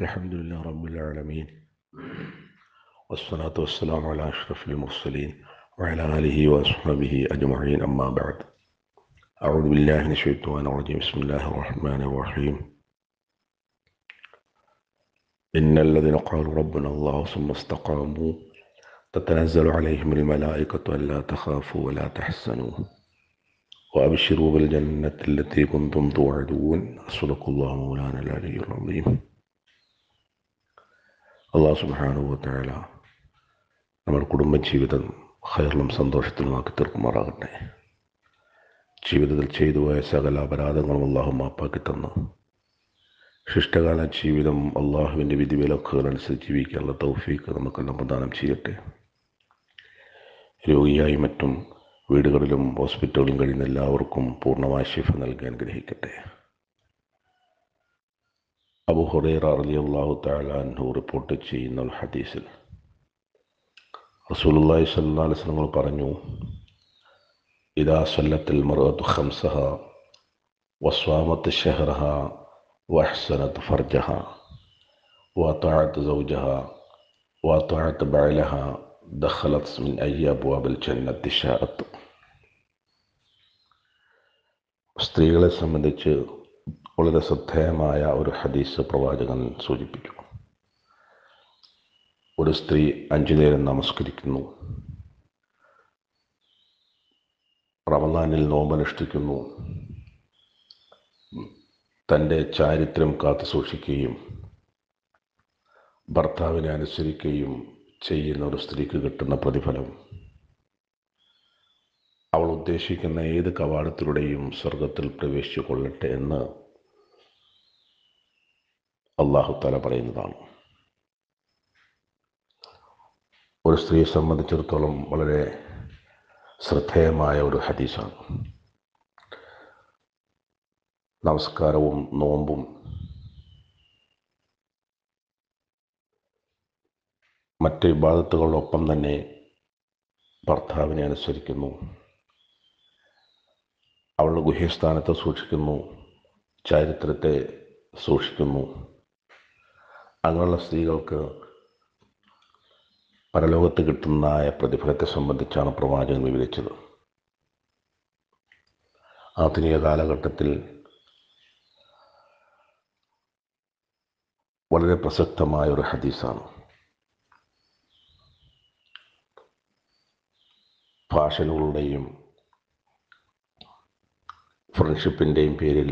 الحمد لله رب العالمين والصلاة والسلام على أشرف المرسلين وعلى آله وأصحابه أجمعين أما بعد. أعوذ بالله من الشيطان الرجيم بسم الله الرحمن الرحيم. إن الذين قالوا ربنا الله ثم استقاموا تتنزل عليهم الملائكة ألا تخافوا ولا تحزنوا. وأبشروا بالجنة التي كنتم توعدون. صدق الله مولانا العلي العظيم. അള്ളാഹു സുബാനുഭവത്തായ നമ്മുടെ കുടുംബജീവിതം ഹൈറിലും സന്തോഷത്തിലുമാക്കി തീർക്കുമാറാകട്ടെ. ജീവിതത്തിൽ ചെയ്തു പോയ സകല അപരാധങ്ങളും അള്ളാഹു മാപ്പാക്കി തന്നു. ശിഷ്ടകാല ജീവിതം അള്ളാഹുവിന്റെ വിധിവിലക്കുകളനുസരിച്ച് ജീവിക്കാനുള്ള തൗഫീക്ക് നമുക്കെല്ലാം പ്രദാനം ചെയ്യട്ടെ. രോഗിയായി മറ്റും വീടുകളിലും ഹോസ്പിറ്റലുകളിലും കഴിയുന്ന എല്ലാവർക്കും പൂർണമായ ശിഫ നൽകി അനുഗ്രഹിക്കട്ടെ അബു ഹുറൈറ അലിയല്ലാഹു താലാൻഹു റിപ്പോർട്ട് ചെയ്യുന്ന ഒരു ഹദീസിൽ റസൂലുല്ലാഹി സല്ലാ അലിസ്ലങ്ങൾ പറഞ്ഞു ഇതാ സല്ലത്തിൽ മറുവത്ത് ഹംസഹ വസ്വാമത്ത് ഷെഹ്റഹ വഹ്സനത്ത് ഫർജഹ വാത്താഴത്ത് സൗജഹ വാത്താഴത്ത് ബഴലഹ ദഖലത്ത് മിൻ അയ്യബ് അബുൽ ജന്നത്ത് ഷാഅത്ത് സ്ത്രീകളെ സംബന്ധിച്ച് വളരെ ശ്രദ്ധേയമായ ഒരു ഹദീസ് പ്രവാചകൻ സൂചിപ്പിച്ചു. ഒരു സ്ത്രീ അഞ്ചു നേരം നമസ്കരിക്കുന്നു. റമദാനിൽ നോമ്പനുഷ്ഠിക്കുന്നു. തന്റെ ചാരിത്രം കാത്തു സൂക്ഷിക്കുകയും ഭർത്താവിനെ അനുസരിക്കുകയും ചെയ്യുന്ന ഒരു സ്ത്രീക്ക് കിട്ടുന്ന പ്രതിഫലം. അവൾ ഉദ്ദേശിക്കുന്ന ഏത് കവാടത്തിലൂടെയും സ്വർഗത്തിൽ പ്രവേശിച്ചു കൊള്ളട്ടെ എന്ന് അള്ളാഹു തല പറയുന്നതാണ്. ഒരു സ്ത്രീയെ സംബന്ധിച്ചിടത്തോളം വളരെ ശ്രദ്ധേയമായ ഒരു ഹദീസാണ്. നമസ്കാരവും നോമ്പും മറ്റ് വിവാദത്തുകളോടൊപ്പം തന്നെ ഭർത്താവിനെ അനുസരിക്കുന്നു. അവളുടെ ഗുഹ്യസ്ഥാനത്തെ സൂക്ഷിക്കുന്നു. ചാരിത്രത്തെ സൂക്ഷിക്കുന്നു. അങ്ങനെയുള്ള സ്ത്രീകൾക്ക് പരലോകത്ത് കിട്ടുന്നതായ പ്രതിഫലത്തെ സംബന്ധിച്ചാണ് പ്രവാചകൻ വിവരിച്ചത്. ആധുനിക കാലഘട്ടത്തിൽ വളരെ പ്രസക്തമായ ഒരു ഹദീസാണ്. ഫാഷനുകളുടെയും ഫ്രണ്ട്ഷിപ്പിന്റെയും പേരിൽ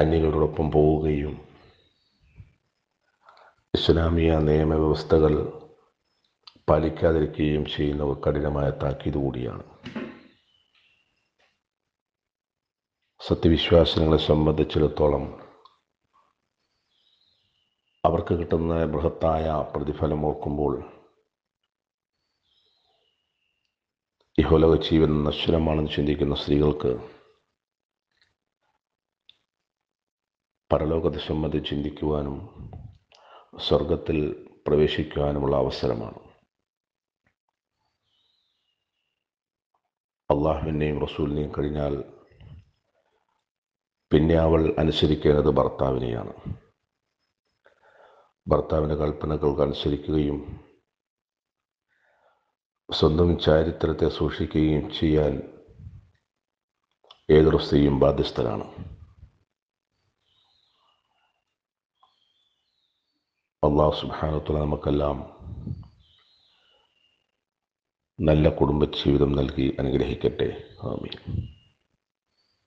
അന്യങ്ങളോടൊപ്പം പോവുകയും ഇസ്ലാമിക നിയമവ്യവസ്ഥകൾ പാലിക്കാതിരിക്കുകയും ചെയ്യുന്നവർ കഠിനമായ താക്കീത് കൂടിയാണ്. സത്യവിശ്വാസങ്ങളെ സംബന്ധിച്ചിടത്തോളം അവർക്ക് കിട്ടുന്ന ബൃഹത്തായ പ്രതിഫലം ഓർക്കുമ്പോൾ ഇഹോലോക ജീവൻ നശ്വരമാണെന്ന് ചിന്തിക്കുന്ന സ്ത്രീകൾക്ക് പരലോകത്തെ സംബന്ധിച്ച് ചിന്തിക്കുവാനും സ്വർഗത്തിൽ പ്രവേശിക്കുവാനുമുള്ള അവസരമാണ്. അള്ളാഹുവിനെയും റസൂലിനെയും കഴിഞ്ഞാൽ പിന്നെ അവൾ അനുസരിക്കേണ്ടത് ഭർത്താവിനെയാണ്. ഭർത്താവിന്റെ കൽപ്പനകൾക്ക് അനുസരിക്കുകയും സ്വന്തം ചാരിത്രത്തെ സൂക്ഷിക്കുകയും ചെയ്യാൻ ഏതൊരു സ്ത്രീയും ബാധ്യസ്ഥരാണ് അള്ളാഹു സുബാനത്തുള്ള നമുക്കെല്ലാം നല്ല കുടുംബജീവിതം നൽകി അനുഗ്രഹിക്കട്ടെ. ആമീൻ.